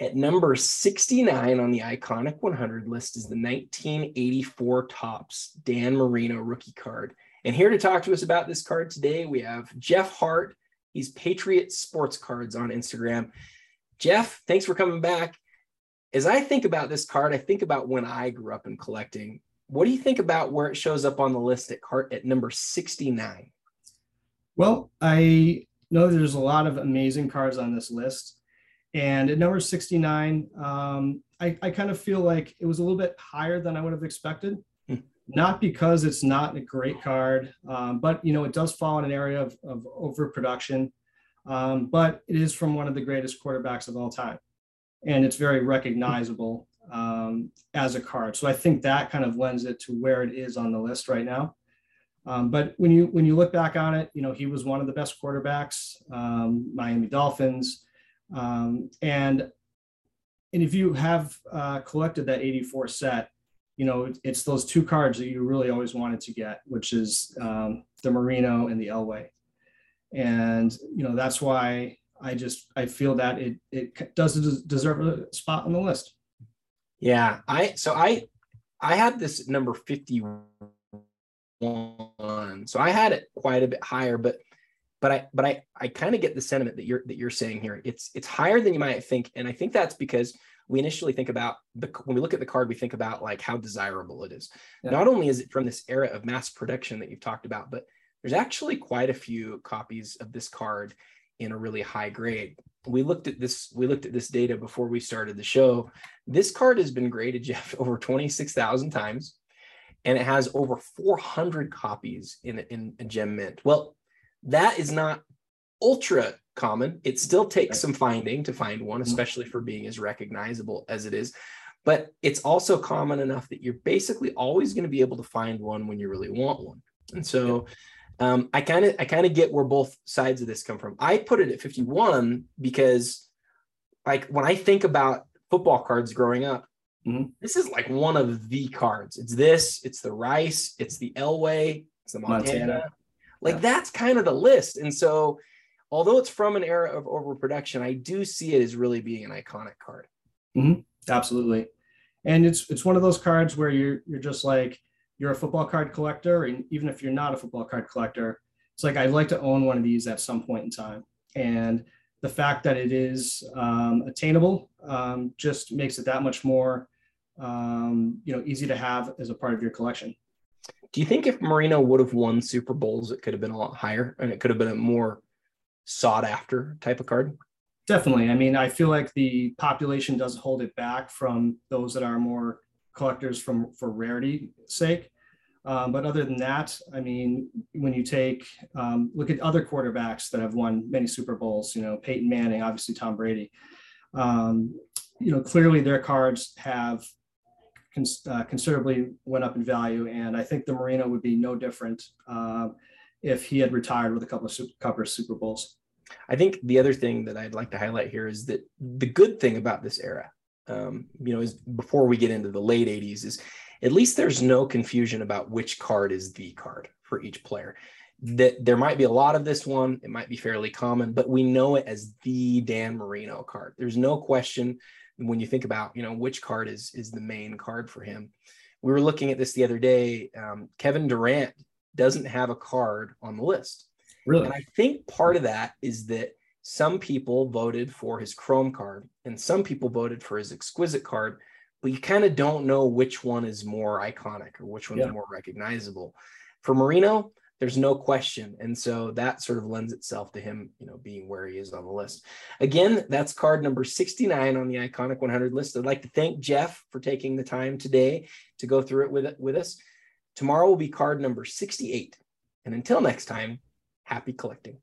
At number 69 on the iconic 100 list is the 1984 Topps Dan Marino rookie card. And here to talk to us about this card today, we have Jeff Hart. He's Patriot Sports Cards on Instagram. Jeff, thanks for coming back. As I think about this card, I think about when I grew up in collecting. What do you think about where it shows up on the list at cart at number 69? Well, I know there's a lot of amazing cards on this list. And at number 69, um, I, I kind of feel like it was a little bit higher than I would have expected. Hmm. Not because it's not a great card, um, but you know it does fall in an area of, of overproduction. Um, but it is from one of the greatest quarterbacks of all time, and it's very recognizable um, as a card. So I think that kind of lends it to where it is on the list right now. Um, but when you when you look back on it, you know he was one of the best quarterbacks, um, Miami Dolphins. Um, and and if you have uh, collected that 84 set, you know it's those two cards that you really always wanted to get, which is um, the Marino and the Elway. And you know that's why I just I feel that it it does deserve a spot on the list. Yeah, I so I I had this number 51. So I had it quite a bit higher, but but I but I I kind of get the sentiment that you're that you're saying here. It's it's higher than you might think, and I think that's because we initially think about the when we look at the card, we think about like how desirable it is. Yeah. Not only is it from this era of mass production that you've talked about, but there's actually quite a few copies of this card in a really high grade. We looked at this, we looked at this data before we started the show. This card has been graded, Jeff, over 26,000 times, and it has over 400 copies in, in a gem mint. Well, that is not ultra common. It still takes some finding to find one, mm-hmm. especially for being as recognizable as it is. But it's also common enough that you're basically always going to be able to find one when you really want one. And so um, I kind of I kind of get where both sides of this come from. I put it at 51 because like when I think about football cards growing up, mm-hmm. this is like one of the cards. It's this, it's the Rice, it's the Elway, it's the Montana. Montana. Like yeah. that's kind of the list. And so, although it's from an era of overproduction, I do see it as really being an iconic card. Mm-hmm. Absolutely, and it's it's one of those cards where you're you're just like you're a football card collector, and even if you're not a football card collector, it's like I'd like to own one of these at some point in time. And the fact that it is um, attainable um, just makes it that much more um, you know easy to have as a part of your collection. Do you think if Marino would have won Super Bowls, it could have been a lot higher and it could have been a more sought after type of card? Definitely. I mean, I feel like the population does hold it back from those that are more collectors from for rarity sake. Um, but other than that, I mean, when you take um, look at other quarterbacks that have won many Super Bowls, you know, Peyton Manning, obviously Tom Brady, um, you know, clearly their cards have cons- uh, considerably went up in value. And I think the Marino would be no different uh, if he had retired with a couple of super, couple of Super Bowls. I think the other thing that I'd like to highlight here is that the good thing about this era, um, you know, is before we get into the late 80s, is at least there's no confusion about which card is the card for each player. That there might be a lot of this one, it might be fairly common, but we know it as the Dan Marino card. There's no question when you think about you know which card is is the main card for him we were looking at this the other day um, kevin durant doesn't have a card on the list really and i think part of that is that some people voted for his chrome card and some people voted for his exquisite card but you kind of don't know which one is more iconic or which one yeah. is more recognizable for marino there's no question. And so that sort of lends itself to him, you know, being where he is on the list. Again, that's card number 69 on the iconic 100 list. I'd like to thank Jeff for taking the time today to go through it with, with us. Tomorrow will be card number 68. And until next time, happy collecting.